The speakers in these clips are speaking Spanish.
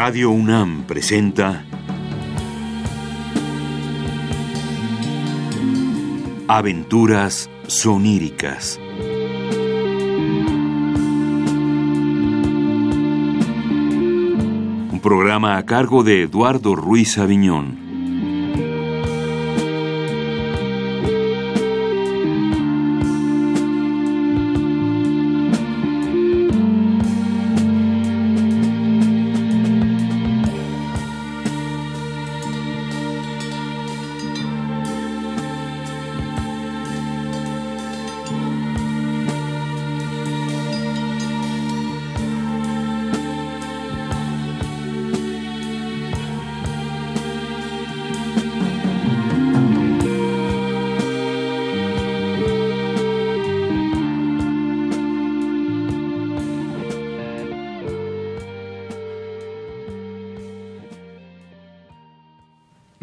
Radio UNAM presenta Aventuras soníricas. Un programa a cargo de Eduardo Ruiz Aviñón.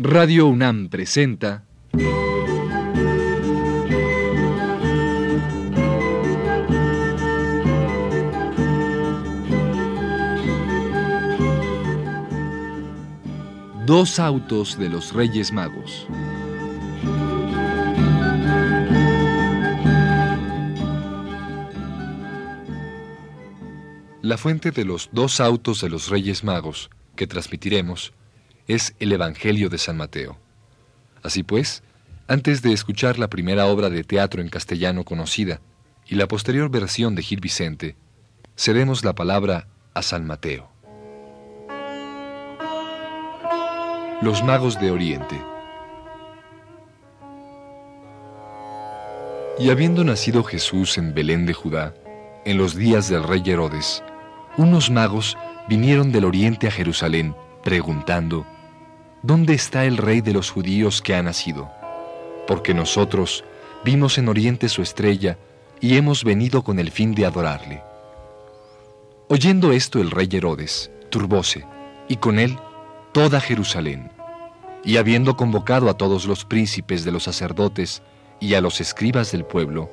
Radio UNAM presenta Dos autos de los Reyes Magos. La fuente de los dos autos de los Reyes Magos que transmitiremos es el Evangelio de San Mateo. Así pues, antes de escuchar la primera obra de teatro en castellano conocida y la posterior versión de Gil Vicente, cedemos la palabra a San Mateo. Los magos de Oriente. Y habiendo nacido Jesús en Belén de Judá, en los días del rey Herodes, unos magos vinieron del oriente a Jerusalén, preguntando, ¿dónde está el rey de los judíos que ha nacido? Porque nosotros vimos en oriente su estrella y hemos venido con el fin de adorarle. Oyendo esto el rey Herodes turbóse, y con él toda Jerusalén. Y habiendo convocado a todos los príncipes de los sacerdotes y a los escribas del pueblo,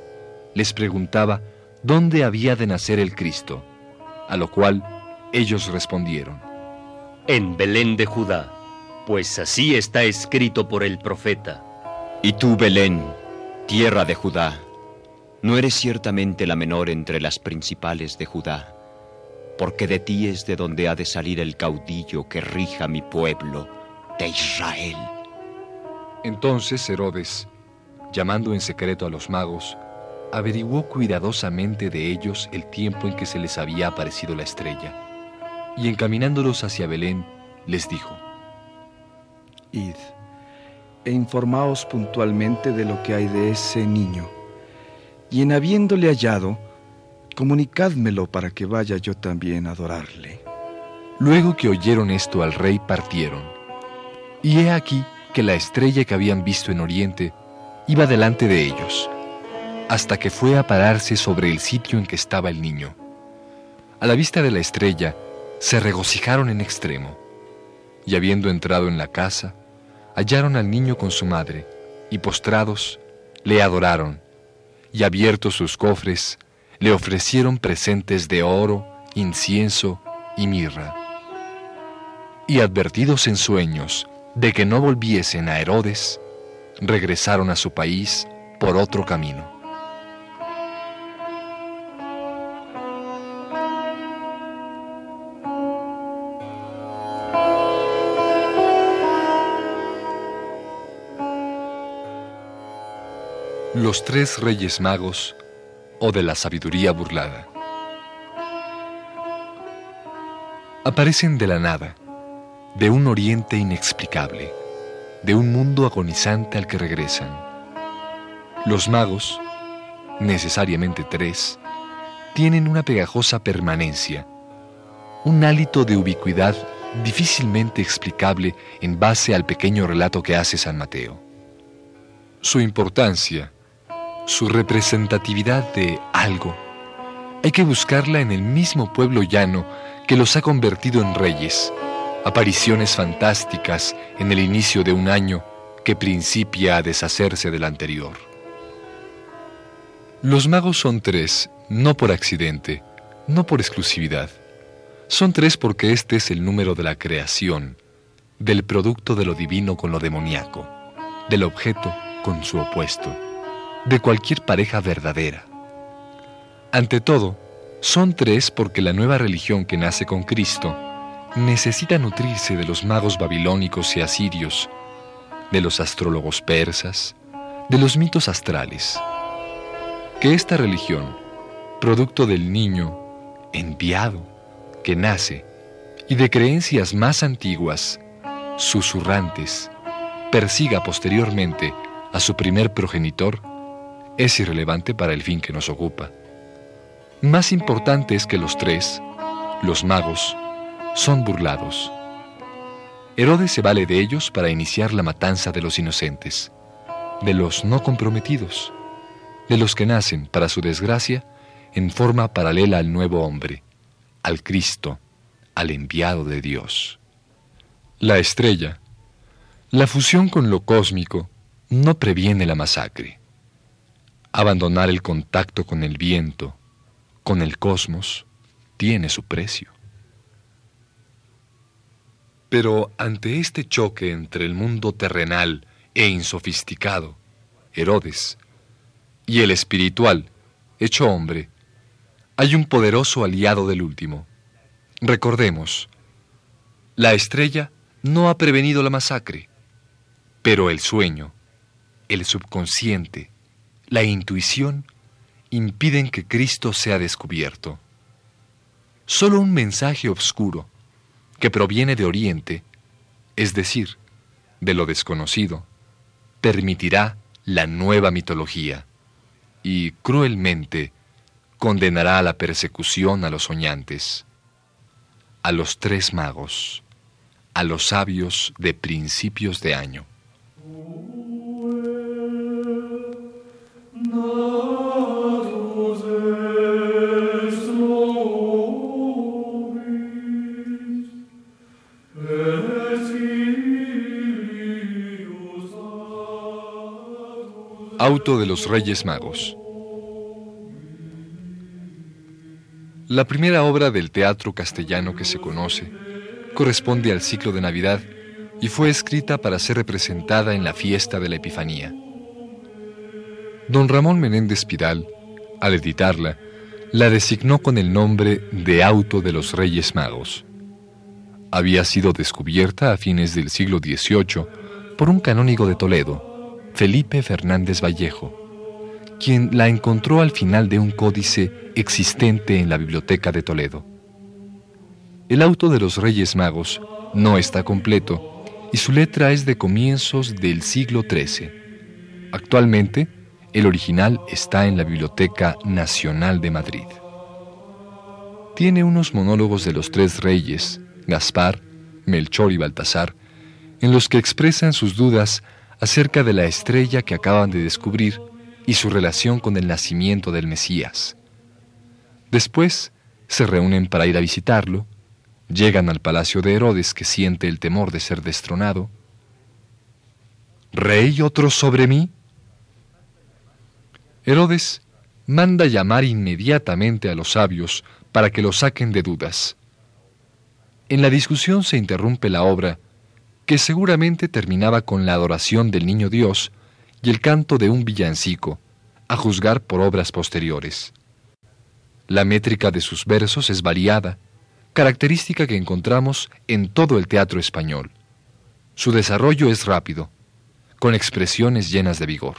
les preguntaba dónde había de nacer el Cristo, a lo cual ellos respondieron. En Belén de Judá pues así está escrito por el profeta. Y tú, Belén, tierra de Judá, no eres ciertamente la menor entre las principales de Judá, porque de ti es de donde ha de salir el caudillo que rija mi pueblo, de Israel. Entonces Herodes, llamando en secreto a los magos, averiguó cuidadosamente de ellos el tiempo en que se les había aparecido la estrella, y encaminándolos hacia Belén, les dijo, id e informaos puntualmente de lo que hay de ese niño, y en habiéndole hallado, comunicádmelo para que vaya yo también a adorarle. Luego que oyeron esto al rey partieron, y he aquí que la estrella que habían visto en oriente iba delante de ellos, hasta que fue a pararse sobre el sitio en que estaba el niño. A la vista de la estrella, se regocijaron en extremo, y habiendo entrado en la casa, hallaron al niño con su madre, y postrados le adoraron, y abiertos sus cofres, le ofrecieron presentes de oro, incienso y mirra. Y advertidos en sueños de que no volviesen a Herodes, regresaron a su país por otro camino. Los tres reyes magos o de la sabiduría burlada. Aparecen de la nada, de un oriente inexplicable, de un mundo agonizante al que regresan. Los magos, necesariamente tres, tienen una pegajosa permanencia, un hálito de ubicuidad difícilmente explicable en base al pequeño relato que hace San Mateo. Su importancia, su representatividad de algo, hay que buscarla en el mismo pueblo llano que los ha convertido en reyes, apariciones fantásticas en el inicio de un año que principia a deshacerse del anterior. Los magos son tres, no por accidente, no por exclusividad. Son tres porque este es el número de la creación, del producto de lo divino con lo demoníaco, del objeto con su opuesto, de cualquier pareja verdadera. Ante todo, son tres porque la nueva religión que nace con Cristo necesita nutrirse de los magos babilónicos y asirios, de los astrólogos persas, de los mitos astrales. Que esta religión, producto del niño enviado que nace y de creencias más antiguas, susurrantes, persiga posteriormente a su primer progenitor, es irrelevante para el fin que nos ocupa. Más importante es que los tres, los magos, son burlados. Herodes se vale de ellos para iniciar la matanza de los inocentes, de los no comprometidos, de los que nacen, para su desgracia, en forma paralela al nuevo hombre, al Cristo, al enviado de Dios. La estrella, la fusión con lo cósmico, no previene la masacre. Abandonar el contacto con el viento, con el cosmos, tiene su precio. Pero ante este choque entre el mundo terrenal e insofisticado, Herodes, y el espiritual, hecho hombre, hay un poderoso aliado del último. Recordemos, la estrella no ha prevenido la masacre, pero el sueño, el subconsciente, la intuición impiden que Cristo sea descubierto. Solo un mensaje oscuro, que proviene de Oriente, es decir, de lo desconocido, permitirá la nueva mitología y cruelmente condenará a la persecución a los soñantes, a los tres magos, a los sabios de principios de año. Auto de los Reyes Magos. La primera obra del teatro castellano que se conoce corresponde al ciclo de Navidad y fue escrita para ser representada en la fiesta de la Epifanía. Don Ramón Menéndez Pidal, al editarla, la designó con el nombre de Auto de los Reyes Magos. Había sido descubierta a fines del siglo XVIII por un canónigo de Toledo, Felipe Fernández Vallejo, quien la encontró al final de un códice existente en la Biblioteca de Toledo. El auto de los Reyes Magos no está completo y su letra es de comienzos del siglo XIII. Actualmente, el original está en la Biblioteca Nacional de Madrid. Tiene unos monólogos de los tres reyes, Gaspar, Melchor y Baltasar, en los que expresan sus dudas acerca de la estrella que acaban de descubrir y su relación con el nacimiento del Mesías. Después se reúnen para ir a visitarlo, llegan al palacio de Herodes que siente el temor de ser destronado. ¿Rey otro sobre mí? Herodes manda llamar inmediatamente a los sabios para que lo saquen de dudas. En la discusión se interrumpe la obra que seguramente terminaba con la adoración del niño Dios y el canto de un villancico, a juzgar por obras posteriores. La métrica de sus versos es variada, característica que encontramos en todo el teatro español. Su desarrollo es rápido, con expresiones llenas de vigor.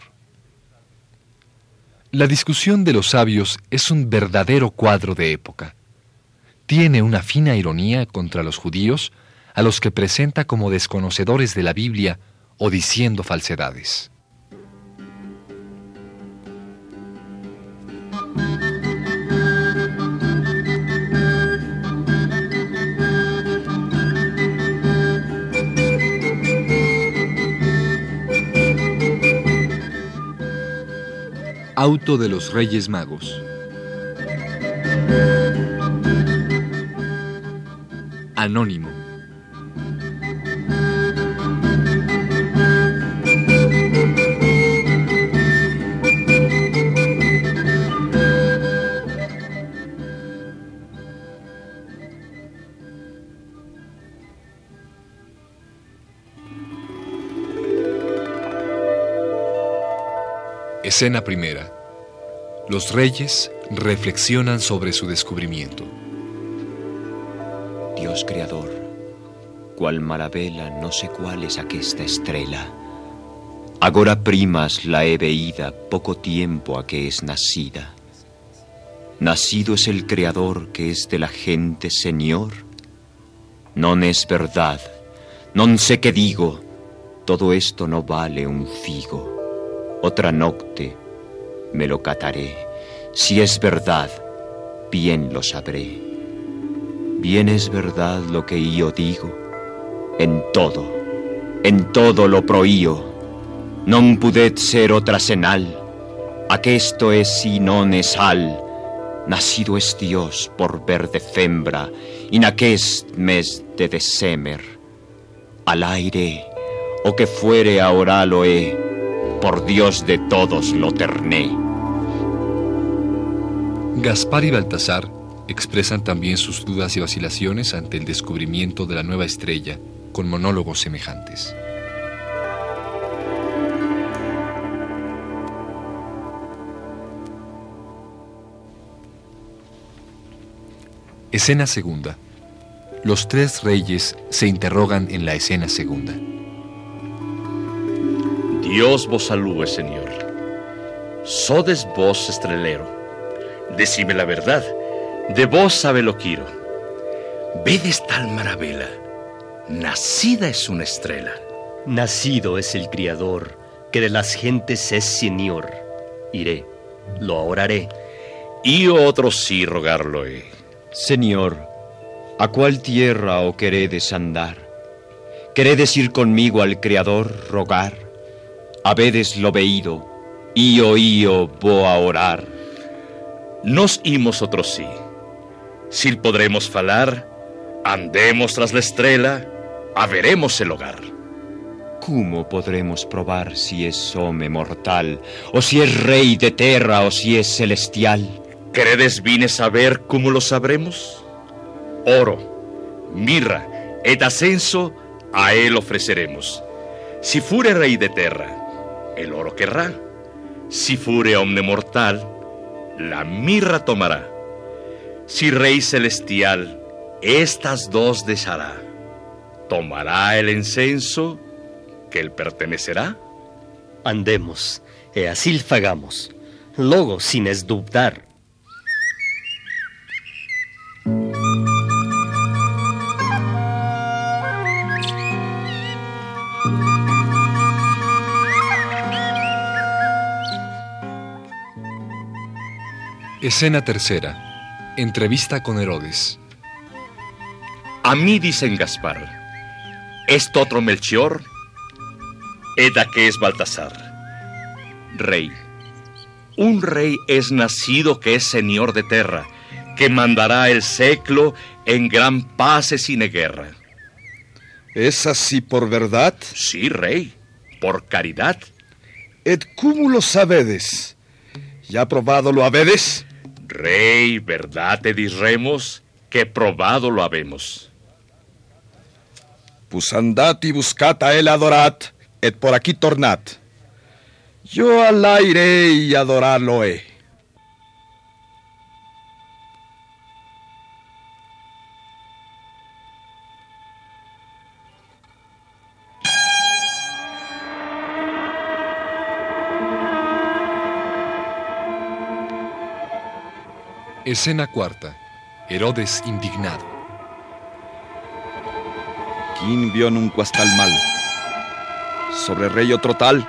La discusión de los sabios es un verdadero cuadro de época. Tiene una fina ironía contra los judíos a los que presenta como desconocedores de la Biblia o diciendo falsedades. Auto de los Reyes Magos. Anónimo. Escena primera. Los reyes reflexionan sobre su descubrimiento. Dios creador, cual maravela no sé cuál es aquesta estrella. Agora primas la he veída poco tiempo a que es nacida. Nacido es el creador que es de la gente Señor. Non es verdad, non sé qué digo, todo esto no vale un figo. Otra nocte me lo cataré. Si es verdad, bien lo sabré. Bien es verdad lo que yo digo. En todo, en todo lo proío. Non pudet ser otra senal. Aquesto es si non es al. Nacido es Dios por verde fembra, en aquest mes de December. Al aire, o que fuere ahora lo he, por Dios de todos lo terné. Gaspar y Baltasar expresan también sus dudas y vacilaciones ante el descubrimiento de la nueva estrella con monólogos semejantes. Escena segunda. Los tres reyes se interrogan en la escena segunda. Dios vos salúe, Señor. Sodes vos estrelero. Decime la verdad, de vos sabe lo quiero. Vedes tal maravilla. Nacida es una estrella. Nacido es el Criador, que de las gentes es Señor. Iré, lo oraré. Y otro sí rogarlo he. Señor, ¿a cuál tierra o queredes andar? ¿Queredes ir conmigo al Creador rogar? Habedes lo veído, io io a orar. Nos imos otro sí. Si podremos falar, andemos tras la estrella, haberemos el hogar. ¿Cómo podremos probar si es home mortal, o si es rey de tierra, o si es celestial? ¿Queredes vine saber cómo lo sabremos? Oro, mirra et ascenso a él ofreceremos. Si fure rey de tierra, el oro querrá. Si fure hombre mortal, la mirra tomará. Si rey celestial, estas dos dejará. Tomará el incenso que él pertenecerá. Andemos, e así fagamos. Logo, sin es dubtar. Escena tercera. Entrevista con Herodes. A mí dicen Gaspar, ¿esto otro Melchior? Eda que es Baltasar. Rey. Un rey es nacido que es señor de tierra, que mandará el seclo en gran paz y sin guerra. ¿Es así por verdad? Sí, rey, por caridad. Et cúmulo sabedes. ¿Ya probado lo habedes? Rey, verdad te diremos que probado lo habemos. Pues andad y buscad a él adorat, et por aquí tornad. Yo al aire y adorarlo he. Escena cuarta. Herodes indignado. ¿Quién vio nunca hasta el mal? Sobre rey otro tal.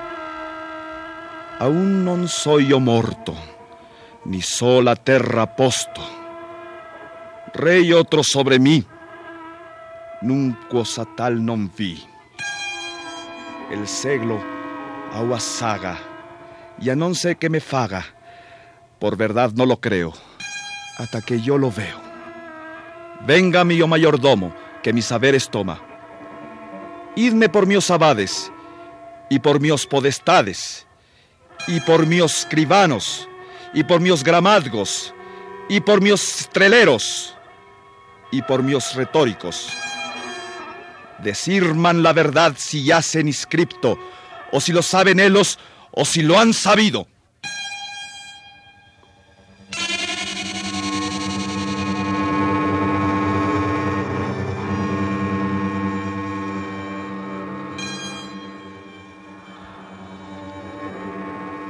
Aún non soy yo morto, ni sola terra posto. Rey otro sobre mí, nunca cosa tal non vi. El seglo agua saga, y a non sé qué me faga, por verdad no lo creo, hasta que yo lo veo. Venga mi mayordomo, que mis saberes toma. Idme por míos abades, y por míos podestades, y por míos escribanos, y por míos gramadgos, y por míos estreleros, y por míos retóricos. Decirman la verdad si yacen inscripto, o si lo saben ellos, o si lo han sabido.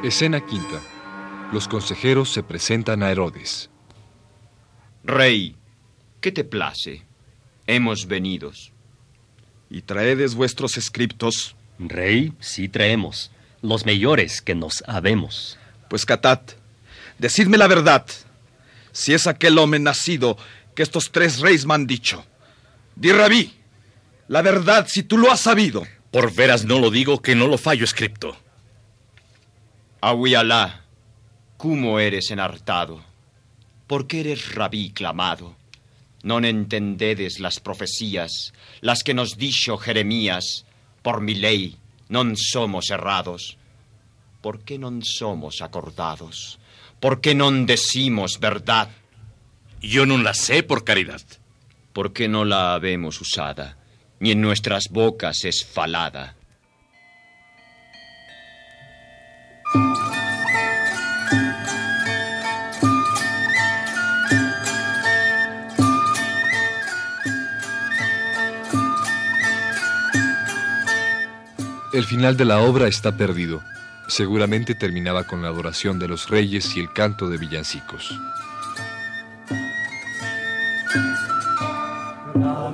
Escena quinta. Los consejeros se presentan a Herodes. Rey, ¿qué te place? Hemos venidos. Y traedes vuestros escriptos. Rey, sí traemos, los mayores que nos habemos. Pues catad, decidme la verdad. Si es aquel hombre nacido que estos tres reyes me han dicho. Di rabí, la verdad si tú lo has sabido. Por veras no lo digo que no lo fallo escripto. Ahuialá, ¿cómo eres enartado? ¿Por qué eres rabí clamado? No entendedes las profecías, las que nos dicho Jeremías, por mi ley, non somos errados. ¿Por qué non somos acordados? ¿Por qué non decimos verdad? Yo no la sé por caridad. ¿Por qué no la habemos usada? Ni en nuestras bocas es falada. El final de la obra está perdido. Seguramente terminaba con la adoración de los reyes y el canto de villancicos. La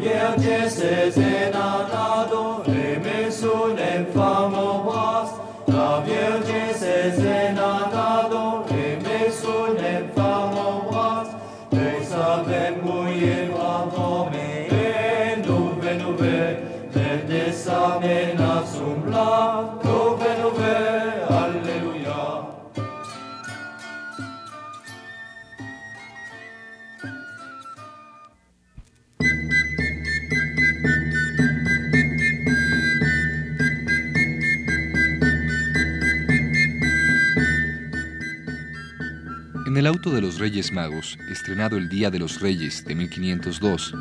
auto de los Reyes Magos, estrenado el Día de los Reyes de 1502,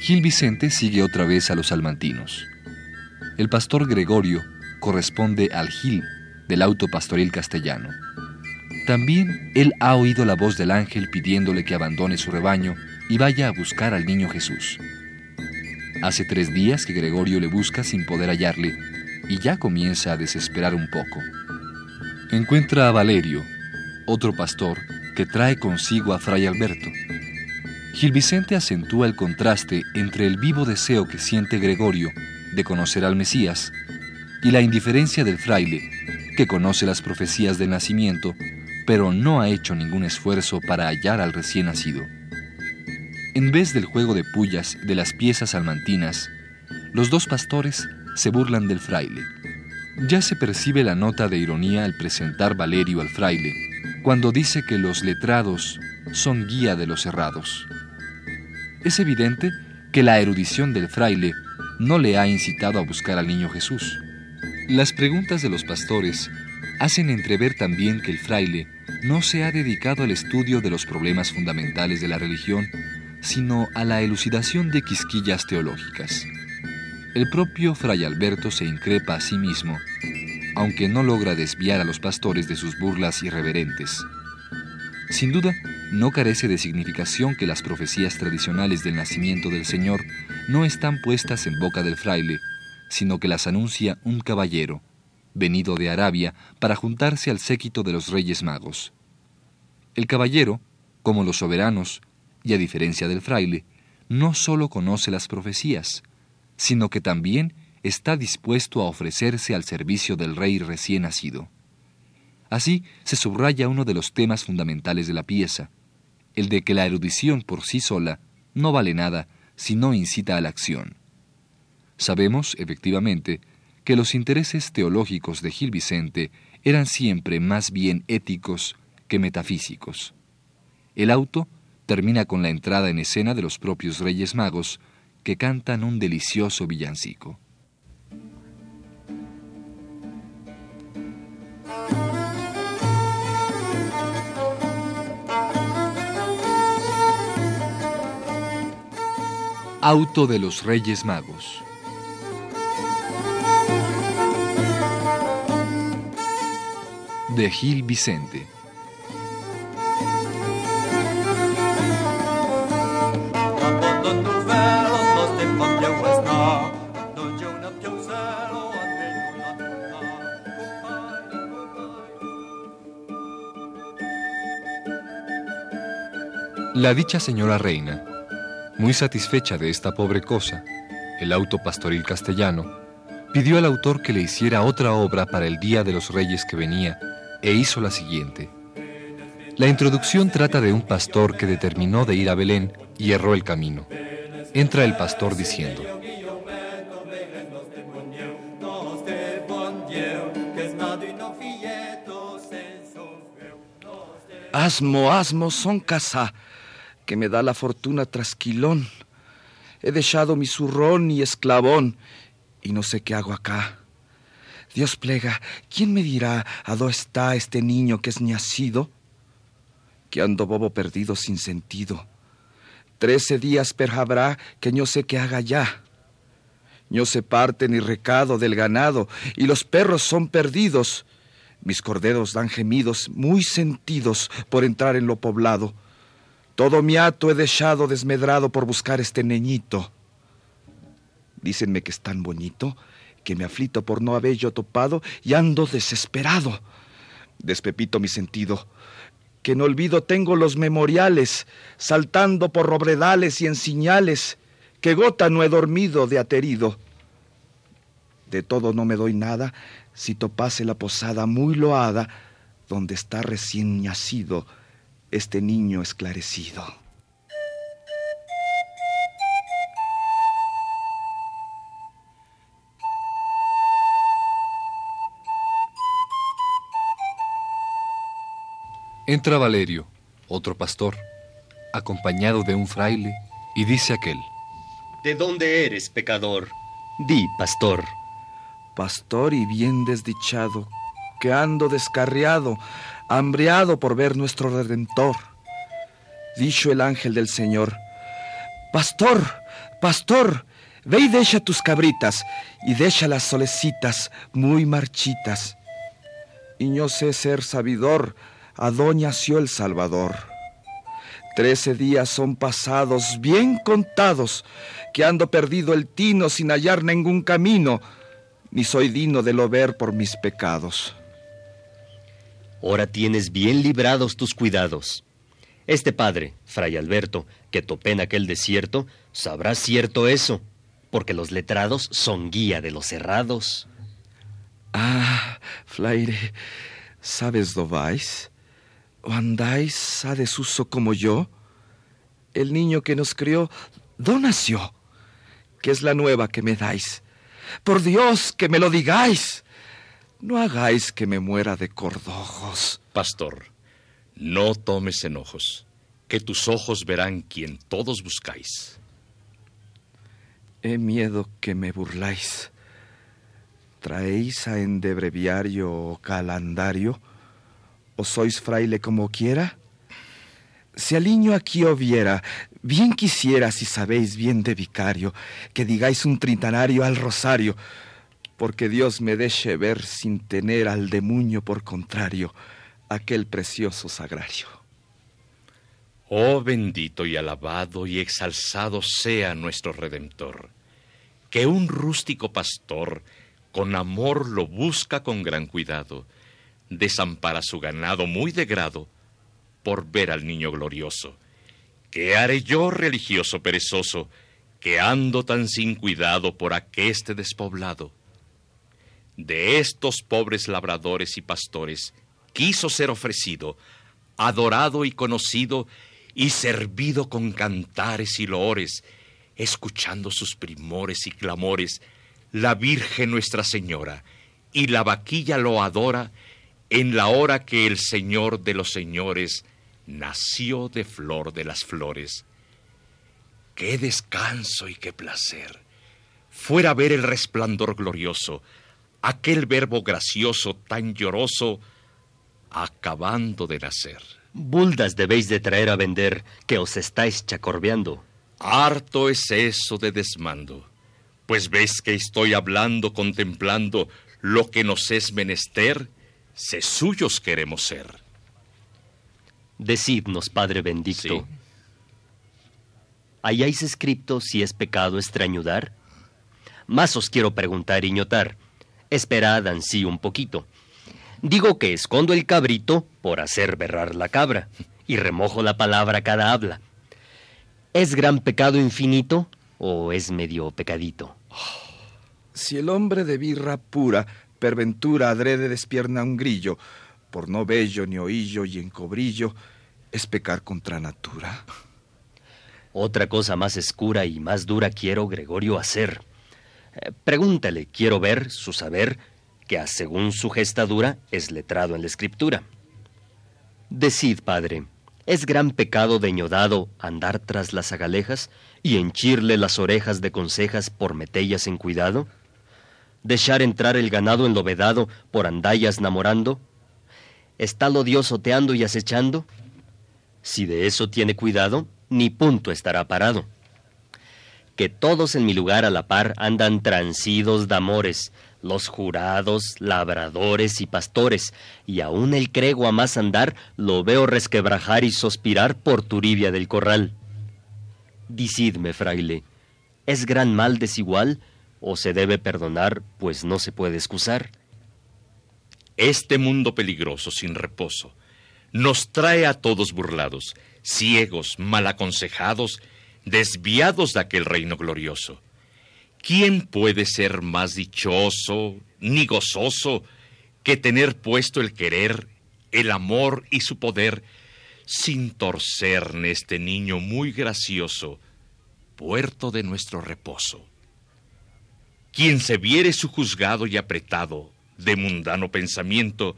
Gil Vicente sigue otra vez a los salmantinos. El pastor Gregorio corresponde al Gil del auto pastoril castellano. También él ha oído la voz del ángel pidiéndole que abandone su rebaño y vaya a buscar al niño Jesús. Hace tres días que Gregorio le busca sin poder hallarle y ya comienza a desesperar un poco. Encuentra a Valerio, otro pastor, que trae consigo a Fray Alberto. Gil Vicente acentúa el contraste entre el vivo deseo que siente Gregorio de conocer al Mesías y la indiferencia del fraile, que conoce las profecías del nacimiento, pero no ha hecho ningún esfuerzo para hallar al recién nacido. En vez del juego de pullas de las piezas salmantinas, los dos pastores se burlan del fraile. Ya se percibe la nota de ironía al presentar Valerio al fraile, cuando dice que los letrados son guía de los errados. Es evidente que la erudición del fraile no le ha incitado a buscar al niño Jesús. Las preguntas de los pastores hacen entrever también que el fraile no se ha dedicado al estudio de los problemas fundamentales de la religión, sino a la elucidación de quisquillas teológicas. El propio fray Alberto se increpa a sí mismo, aunque no logra desviar a los pastores de sus burlas irreverentes. Sin duda, no carece de significación que las profecías tradicionales del nacimiento del Señor no están puestas en boca del fraile, sino que las anuncia un caballero, venido de Arabia para juntarse al séquito de los reyes magos. El caballero, como los soberanos, y a diferencia del fraile, no sólo conoce las profecías, sino que también está dispuesto a ofrecerse al servicio del rey recién nacido. Así se subraya uno de los temas fundamentales de la pieza, el de que la erudición por sí sola no vale nada si no incita a la acción. Sabemos, efectivamente, que los intereses teológicos de Gil Vicente eran siempre más bien éticos que metafísicos. El auto termina con la entrada en escena de los propios Reyes Magos, que cantan un delicioso villancico. Auto de los Reyes Magos. De Gil Vicente. La dicha señora reina muy satisfecha de esta pobre cosa, el auto pastoril castellano, pidió al autor que le hiciera otra obra para el Día de los Reyes que venía, e hizo la siguiente. La introducción trata de un pastor que determinó de ir a Belén y erró el camino. Entra el pastor diciendo. Asmo, asmo, son casa, que me da la fortuna trasquilón. He dejado mi zurrón y esclavón, y no sé qué hago acá. Dios plega, ¿quién me dirá a dónde está este niño que es nacido? Que ando bobo perdido sin sentido. Trece días per habrá que no sé qué haga ya. No se parte ni recado del ganado, y los perros son perdidos. Mis corderos dan gemidos muy sentidos por entrar en lo poblado. Todo mi hato he dejado desmedrado por buscar este neñito. Dícenme que es tan bonito que me aflito por no haber yo topado y ando desesperado. Despepito mi sentido, que no olvido tengo los memoriales, saltando por robredales y ensiñales, que gota no he dormido de aterido. De todo no me doy nada si topase la posada muy loada donde está recién nacido este niño esclarecido. Entra Valerio, otro pastor, acompañado de un fraile, y dice aquel, ¿De dónde eres, pecador? Di, pastor. Pastor y bien desdichado, que ando descarriado, hambriado por ver nuestro Redentor. Dicho el ángel del Señor, Pastor, pastor, ve y deja tus cabritas, y deja las solecitas muy marchitas. Y yo sé ser sabidor, a doña el Salvador. Trece días son pasados, bien contados, que ando perdido el tino sin hallar ningún camino, ni soy digno de lo ver por mis pecados. Ahora tienes bien librados tus cuidados. Este padre, Fray Alberto, que topé en aquel desierto, sabrá cierto eso, porque los letrados son guía de los errados. Ah, Flaire, ¿sabes do vais? ¿O andáis a desuso como yo? El niño que nos crió, ¿dó nació? ¿Qué es la nueva que me dais? Por Dios, que me lo digáis. No hagáis que me muera de cordojos. Pastor, no tomes enojos, que tus ojos verán quien todos buscáis. He miedo que me burláis. ¿Traéis a endebreviario o calendario? ¿O sois fraile como quiera? Si al niño aquí hubiera, bien quisiera, si sabéis bien de vicario, que digáis un tritanario al rosario, porque Dios me deje ver sin tener al demonio por contrario aquel precioso sagrario. Oh bendito y alabado y exalzado sea nuestro Redentor, que un rústico pastor con amor lo busca con gran cuidado, desampara su ganado muy de grado por ver al niño glorioso. ¿Qué haré yo, religioso perezoso, que ando tan sin cuidado por aqueste despoblado? De estos pobres labradores y pastores quiso ser ofrecido, adorado y conocido, y servido con cantares y loores, escuchando sus primores y clamores, la Virgen Nuestra Señora, y la vaquilla lo adora en la hora que el Señor de los Señores nació de flor de las flores. Qué descanso y qué placer. Fuera ver el resplandor glorioso, aquel verbo gracioso tan lloroso, acabando de nacer. Buldas debéis de traer a vender, que os estáis chacorbeando. Harto es eso de desmando, pues ves que estoy hablando, contemplando lo que nos es menester, se suyos queremos ser. Decidnos, Padre bendicto. Sí. ¿Hayáis escrito si es pecado extrañudar? Más os quiero preguntar y ñotar. Esperad ansí un poquito. Digo que escondo el cabrito por hacer berrar la cabra, y remojo la palabra cada habla, ¿Es gran pecado infinito o es medio pecadito? Si el hombre de birra pura, perventura adrede despierna un grillo, por no bello ni oillo y en cobrillo, es pecar contra natura. Otra cosa más escura y más dura quiero, Gregorio, hacer. Pregúntale, quiero ver su saber, que según su gestadura es letrado en la escritura. Decid, padre, ¿es gran pecado deñodado andar tras las agalejas y henchirle las orejas de consejas por metellas en cuidado? ¿Dejar entrar el ganado en lo vedado por andallas namorando? ¿Está lo Dios oteando y acechando? Si de eso tiene cuidado, ni punto estará parado. Que todos en mi lugar a la par andan transidos de amores, los jurados, labradores y pastores, y aún el crego a más andar lo veo resquebrajar y sospirar por turibia del corral. Decidme, fraile, ¿es gran mal desigual o se debe perdonar, pues no se puede excusar? Este mundo peligroso, sin reposo, nos trae a todos burlados, ciegos, mal aconsejados, desviados de aquel reino glorioso. ¿Quién puede ser más dichoso ni gozoso que tener puesto el querer, el amor y su poder sin torcer este niño muy gracioso, puerto de nuestro reposo? Quien se viere su juzgado y apretado de mundano pensamiento,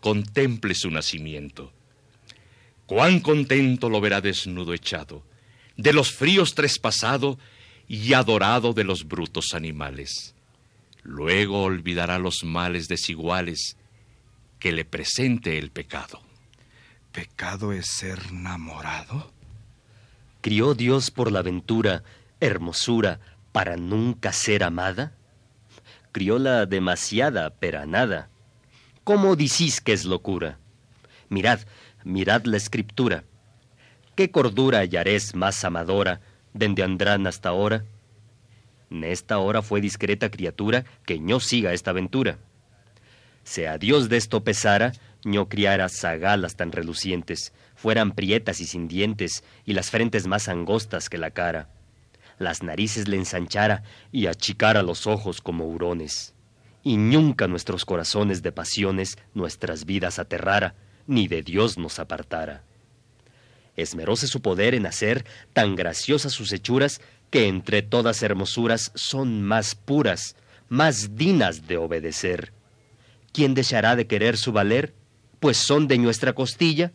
contemple su nacimiento. Cuán contento lo verá desnudo echado, de los fríos trespasado y adorado de los brutos animales. Luego olvidará los males desiguales que le presente el pecado. ¿Pecado es ser enamorado? ¿Crió Dios por la ventura, hermosura, para nunca ser amada? Crióla demasiada, pero a nada. ¿Cómo decís que es locura? Mirad, mirad la escritura. ¿Qué cordura hallaréis más amadora, dende andrán hasta ahora? En esta hora fue discreta criatura que no siga esta aventura. Sea Dios de esto pesara, no criara zagalas tan relucientes, fueran prietas y sin dientes, y las frentes más angostas que la cara. Las narices le ensanchara y achicara los ojos como hurones. Y nunca nuestros corazones de pasiones nuestras vidas aterrara, ni de Dios nos apartara. Esmeróse su poder en hacer tan graciosas sus hechuras que entre todas hermosuras son más puras, más dignas de obedecer. ¿Quién dejará de querer su valer? Pues son de nuestra costilla.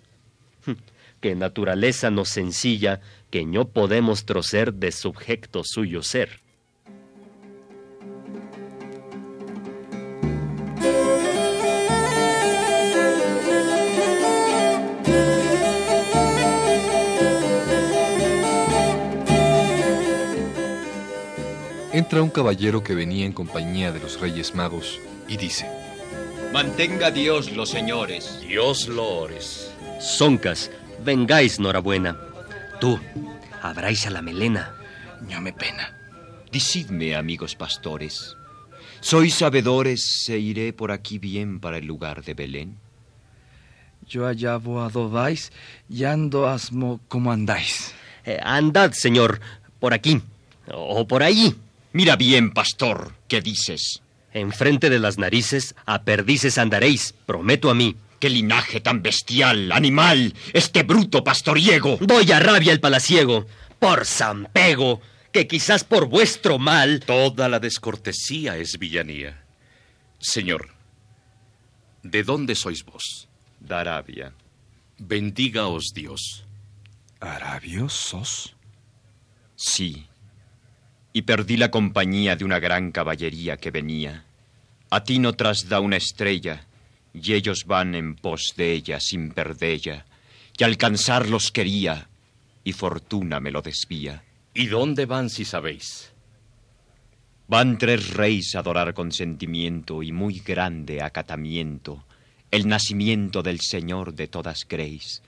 Que naturaleza nos sencilla, que no podemos trocer de subjecto suyo ser. Entra un caballero que venía en compañía de los Reyes Magos y dice, Mantenga Dios los señores. Dios lo ores. Soncas, vengáis, norabuena. Tú, abráis a la melena. No me pena. Decidme, amigos pastores, ¿sois sabedores se iré por aquí bien para el lugar de Belén? Yo allá vos vais y ando asmo como andáis. Eh, andad, señor, por aquí, o por allí. Mira bien, pastor, ¿qué dices? Enfrente de las narices a perdices andaréis, prometo a mí. ¡Qué linaje tan bestial, animal! ¡Este bruto pastoriego! Voy a rabia el palaciego, por San Pego, que quizás por vuestro mal. Toda la descortesía es villanía. Señor, ¿de dónde sois vos? De Arabia. Bendígaos Dios. ¿Arabios sos? Sí. Y perdí la compañía de una gran caballería que venía. A ti no trasda una estrella, y ellos van en pos de ella sin perdella, y alcanzarlos quería, y fortuna me lo desvía. ¿Y dónde van si sabéis? Van tres reyes a adorar con sentimiento y muy grande acatamiento el nacimiento del Señor de todas creéis.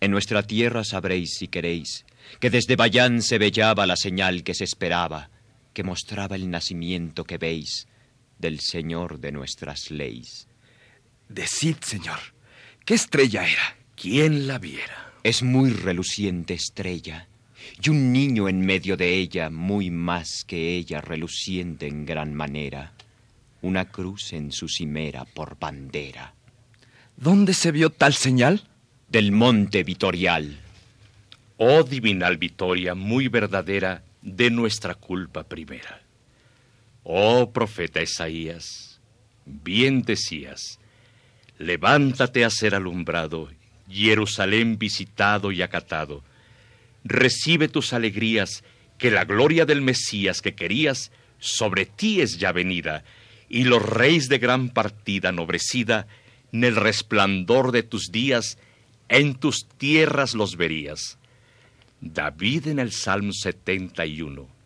En nuestra tierra sabréis si queréis que desde Bayán se vellaba la señal que se esperaba, que mostraba el nacimiento que veis del Señor de nuestras leyes. Decid, señor, ¿qué estrella era? ¿Quién la viera? Es muy reluciente estrella, y un niño en medio de ella, muy más que ella, reluciente en gran manera. Una cruz en su cimera por bandera. ¿Dónde se vio tal señal? Del monte Vitorial. Oh divinal Vitoria, muy verdadera, de nuestra culpa primera. Oh profeta Isaías, bien decías, levántate a ser alumbrado, Jerusalén visitado y acatado. Recibe tus alegrías, que la gloria del Mesías que querías sobre ti es ya venida, y los reyes de gran partida nobrecida, en el resplandor de tus días, en tus tierras los verías. David en el Salmo 71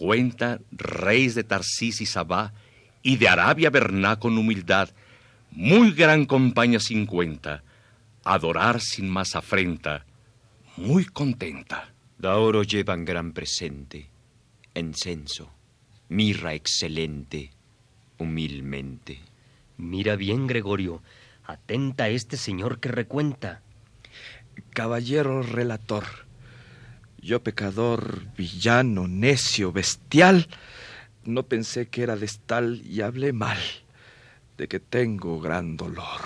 cuenta reyes de Tarsis y Sabá y de Arabia verná con humildad, muy gran compañía sin cuenta, adorar sin más afrenta, muy contenta. Da oro llevan gran presente, encenso, mirra excelente, humilmente. Mira bien, Gregorio, atenta a este señor que recuenta. Caballero relator, yo pecador, villano, necio, bestial, no pensé que era destal y hablé mal, de que tengo gran dolor.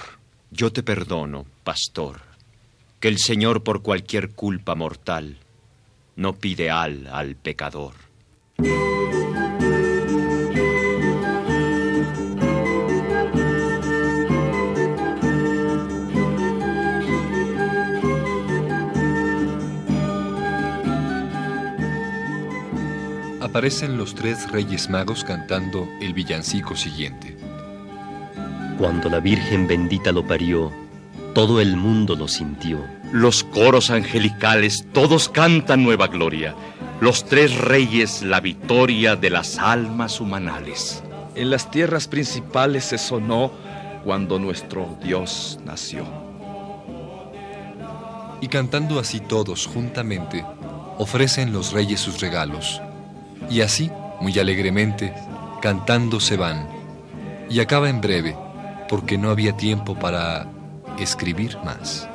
Yo te perdono, pastor, que el Señor por cualquier culpa mortal no pide al al pecador. Aparecen los tres reyes magos cantando el villancico siguiente. Cuando la Virgen bendita lo parió, todo el mundo lo sintió. Los coros angelicales todos cantan nueva gloria. Los tres reyes la victoria de las almas humanales. En las tierras principales se sonó cuando nuestro Dios nació. Y cantando así todos juntamente, ofrecen los reyes sus regalos. Y así, muy alegremente, cantando se van. Y acaba en breve, porque no había tiempo para escribir más.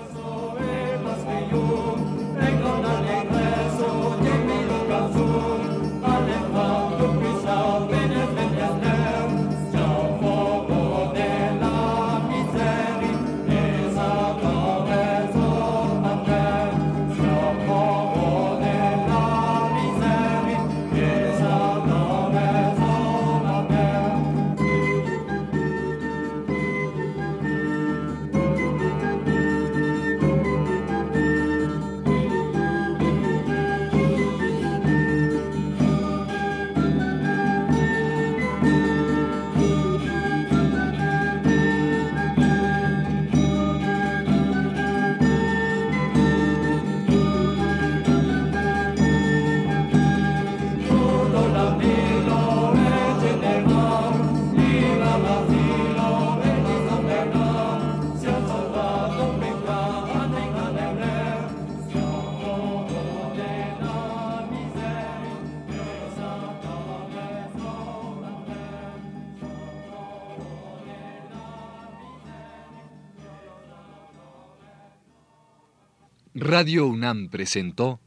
Radio UNAM presentó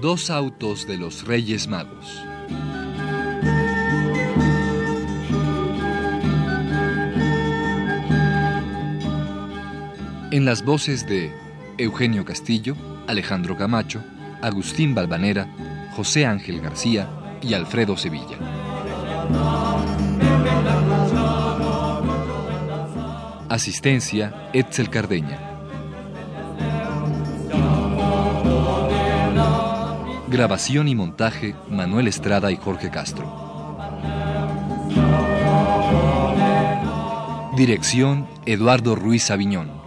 Dos autos de los Reyes Magos. En las voces de Eugenio Castillo, Alejandro Camacho, Agustín Balvanera, José Ángel García y Alfredo Sevilla. Asistencia, Etzel Cardeña. Grabación y montaje, Manuel Estrada y Jorge Castro. Dirección, Eduardo Ruiz Aviñón.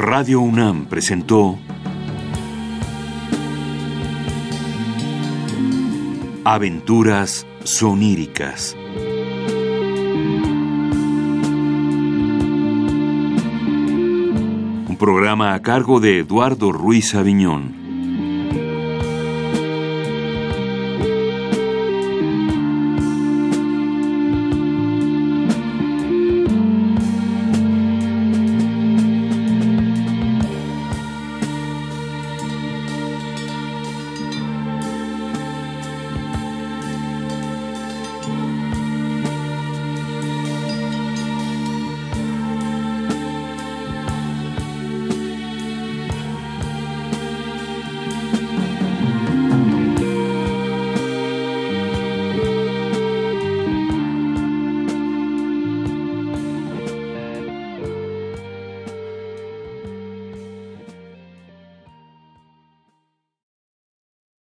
Radio UNAM presentó Aventuras soníricas. Un programa a cargo de Eduardo Ruiz Aviñón.